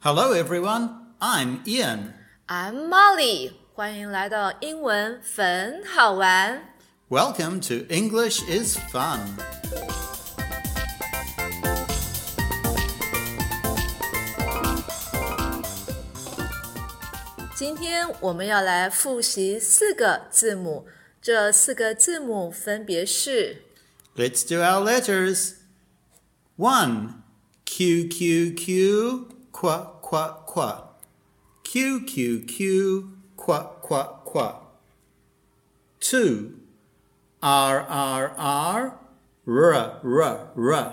Hello everyone, I'm Ian. I'm Molly. Welcome to English is Fun. let us do our letters. One, Q Q Q qua qua qua. Q Q Q, qua qua qua. Two, R R R, r r r.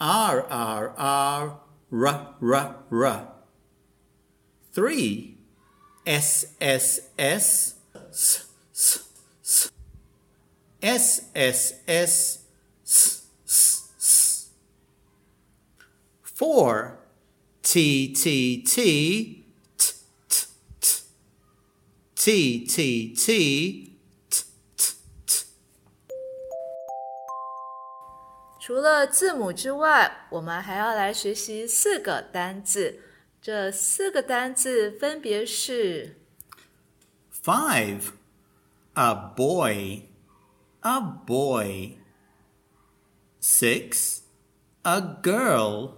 R R R, r r r. Three, S S S, s s s. S S S S S. Four T T T t t t T T T t t t。除了字母之外，我们还要来学习四个单字。这四个单字分别是：five, a boy, a boy. Six, a girl.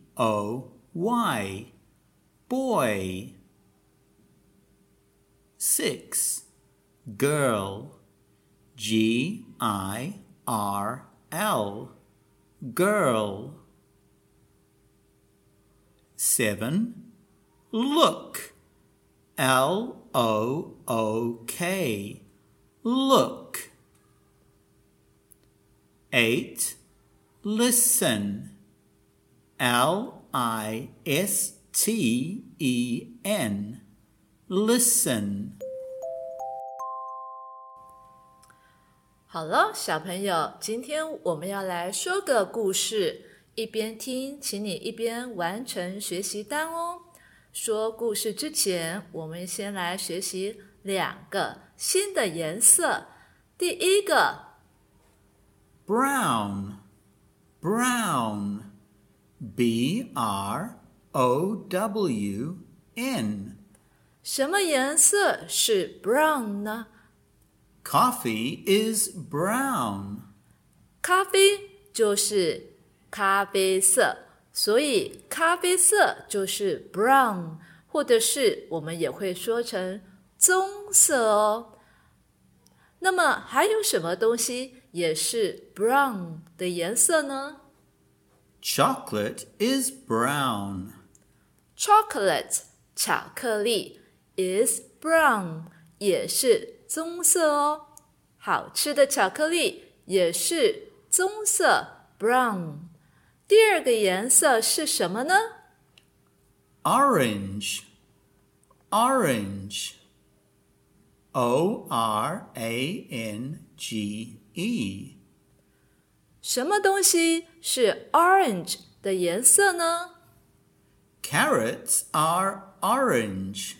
O Y. Boy. Six. Girl. G I R L. Girl. Seven. Look. L O O K. Look. Eight. Listen. L I S T E N. Listen. 好了，小朋友，今天我们要来说个故事，一边听，请你一边完成学习单哦。说故事之前，我们先来学习两个新的颜色。第一个 Brown. Brown. B R O W N. 什么颜色是 brown 呢？ Coffee is brown. 咖啡就是咖啡色，所以咖啡色就是 brown，或者是我们也会说成棕色哦。那么还有什么东西也是 brown 的颜色呢 Chocolate is brown. ？Chocolate 巧克力 is brown 也是棕色哦。好吃的巧克力也是棕色 brown。第二个颜色是什么呢？ Orange. Orange. O R A N G E. 什么东西是 orange 的颜色呢 Carrots are orange.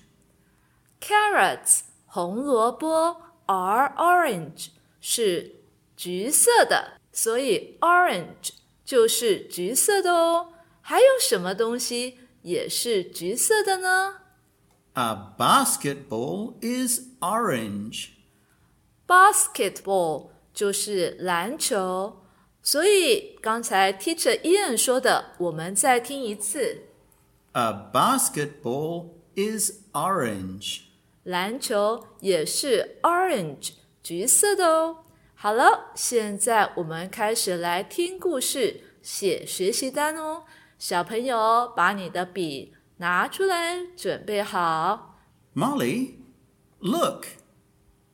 ？Carrots 红萝卜 are orange 是橘色的，所以 orange 就是橘色的哦。还有什么东西也是橘色的呢 A basketball is orange. ？Basketball 就是篮球， 所以刚才 Teacher Ian 说的，我们再听一次。A basketball is orange. 篮球也是 orange 橘色的哦。好了，现在我们开始来听故事、写学习单哦。小朋友，把你的笔拿出来，准备好。Molly, look.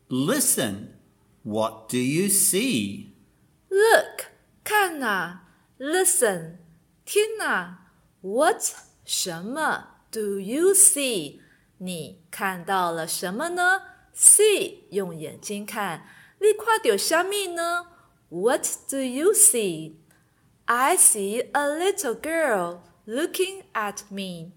Listen. What do you see? Look，看呐、l i s t e n 听呐、What 什么 do you see？你看到了什么呢？See 用眼睛看，你看到什么呢？What do you see? I see a little girl looking at me.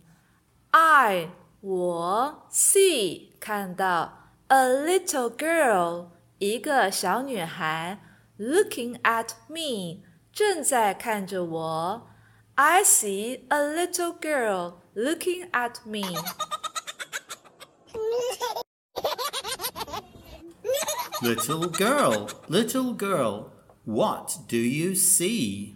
I 我 see 看到 a little girl 一个小女孩 looking at me 正在看着我。I see a little girl looking at me. Little girl, little girl, what do you see?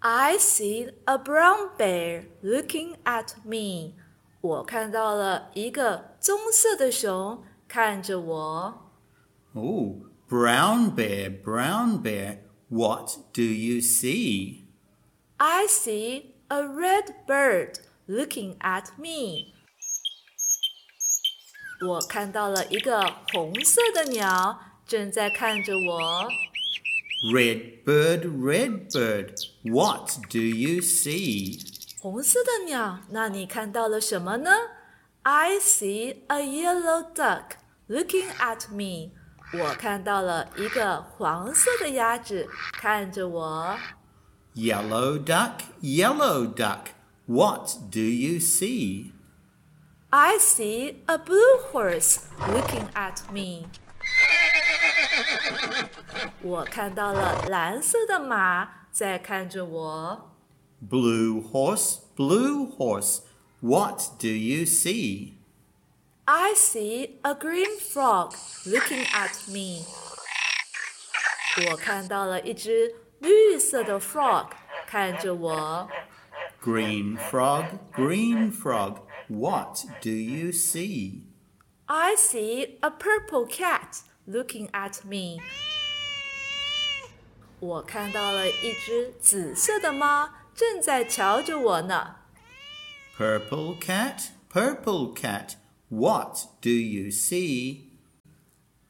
I see a brown bear looking at me. 我看到了一个棕色的熊看着我。 Oh, brown bear, brown bear, what do you see? I see a red bird looking at me. 我看到了一个红色的鸟正在看着我。 Red bird, red bird, what do you see? 红色的鸟，那你看到了什么呢？I see a yellow duck looking at me. 我看到了一个黄色的鸭子看着我。 Yellow duck, yellow duck, what do you see? I see a blue horse looking at me. 我看到了蓝色的马在看着我。 Blue horse, blue horse, what do you see? I see a green frog looking at me. 我看到了一只绿色的 frog 看着我。 Green frog, green frog, what do you see? I see a purple cat looking at me. 我看到了一只紫色的猫正在瞧着我呢。 Purple cat, purple cat, what do you see?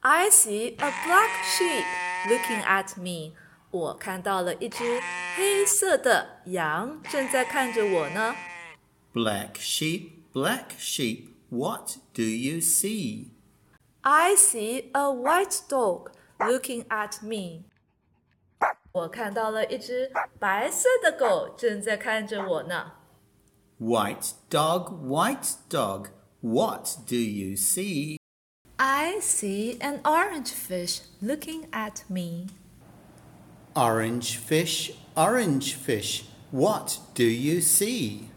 I see a black sheep looking at me. 我看到了一只黑色的羊正在看着我呢。 Black sheep, black sheep, what do you see? I see a white dog looking at me. 我看到了一只白色的狗正在看着我呢。 White dog, white dog, what do you see? I see an orange fish looking at me. Orange fish, orange fish, what do you see?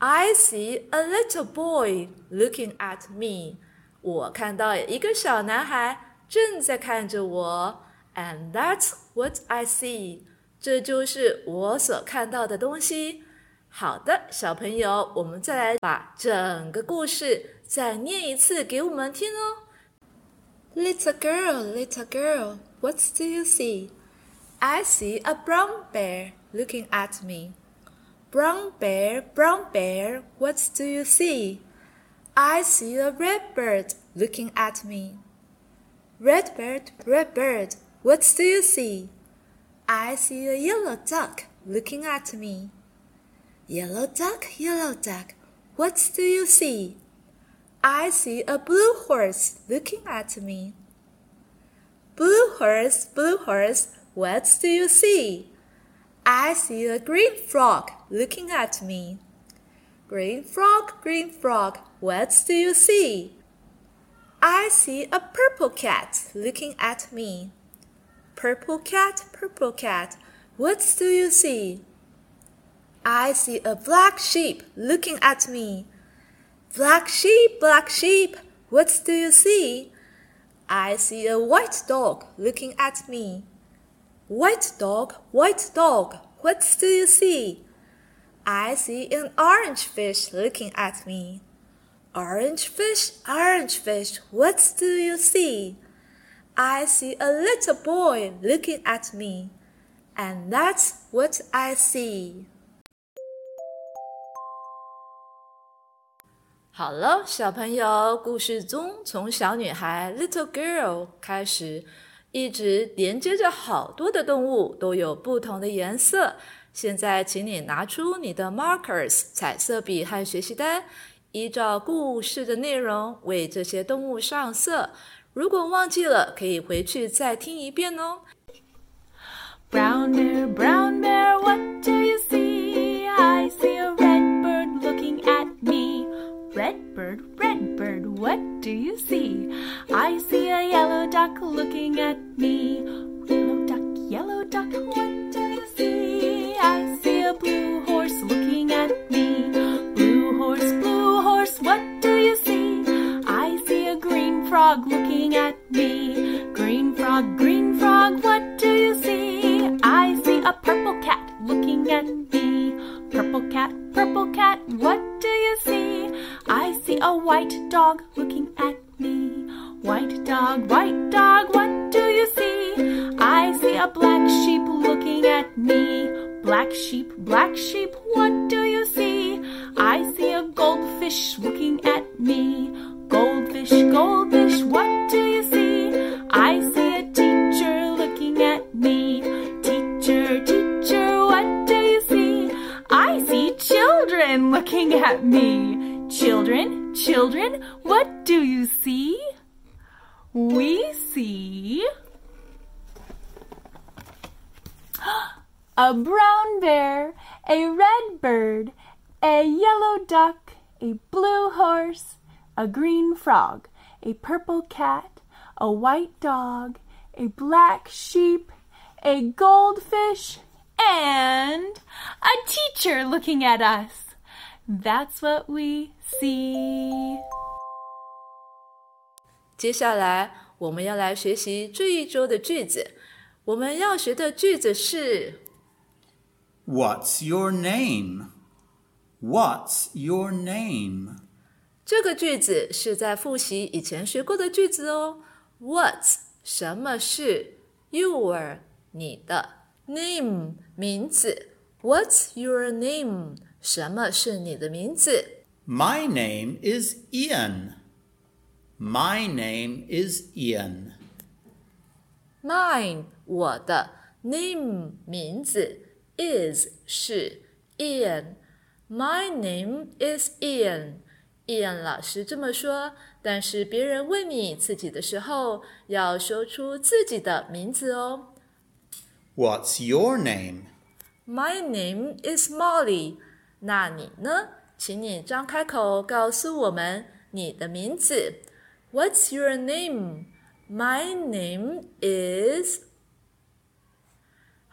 I see a little boy looking at me. 我看到一个小男孩正在看着我，and that's what I see. 这就是我所看到的东西。 好的，小朋友，我们再来把整个故事再念一次给我们听哦。Little girl, little girl, what do you see? I see a brown bear looking at me. Brown bear, brown bear, what do you see? I see a red bird looking at me. Red bird, red bird, what do you see? I see a yellow duck looking at me. Yellow duck, yellow duck, what do you see? I see a blue horse looking at me. Blue horse, blue horse, what do you see? I see a green frog looking at me. Green frog, green frog, what do you see? I see a purple cat looking at me. Purple cat, purple cat, what do you see? I see a black sheep looking at me. Black sheep, black sheep, what do you see? I see a white dog looking at me. White dog, white dog, what do you see? I see an orange fish looking at me. Orange fish, orange fish, what do you see? I see a little boy looking at me. And that's what I see. 好了，小朋友，故事中从小女孩 Little Girl 开始，一直连接着好多的动物，都有不同的颜色。现在，请你拿出你的 markers 彩色笔和学习单，依照故事的内容为这些动物上色。如果忘记了，可以回去再听一遍哦。Brown bear, brown bear, what do you at me. Purple cat, purple cat, what do you see? I see a white dog looking at me. White dog, white dog, what do you see? I see a black sheep looking at me. Black sheep, black sheep, what do you see? I see a goldfish looking at me. Goldfish, goldfish, a brown bear, a red bird, a yellow duck, a blue horse, a green frog, a purple cat, a white dog, a black sheep, a goldfish, and a teacher looking at us. That's what we see. 接下来我们要来学习这一周的句子。我们要学的句子是 What's your name? What's your name? 这个句子是在复习以前学过的句子哦。What 什么是 your 你的 name 名字？What's your name？什么是你的名字 My name is Ian. My name is Ian. ？Mine 我的 name 名字 is 是 Ian。My name is Ian。Ian 老师这么说，但是别人问你自己的时候，要说出自己的名字哦。 What's your name? My name is Molly。那你呢？请你张开口告诉我们你的名字。What's your name? My name is。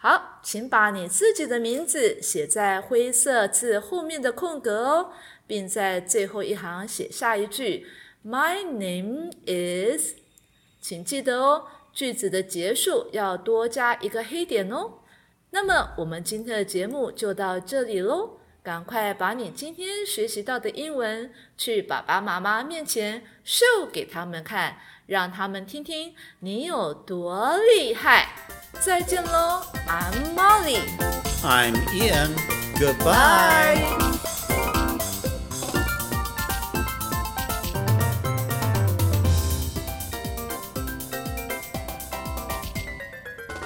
好，请把你自己的名字写在灰色字后面的空格哦，并在最后一行写下一句 “My name is”。请记得哦，句子的结束要多加一个黑点哦。那么我们今天的节目就到这里喽，赶快把你今天学习到的英文去爸爸妈妈面前 show 给他们看，让他们听听你有多厉害。再见喽，I'm Molly。 I'm Ian. Goodbye.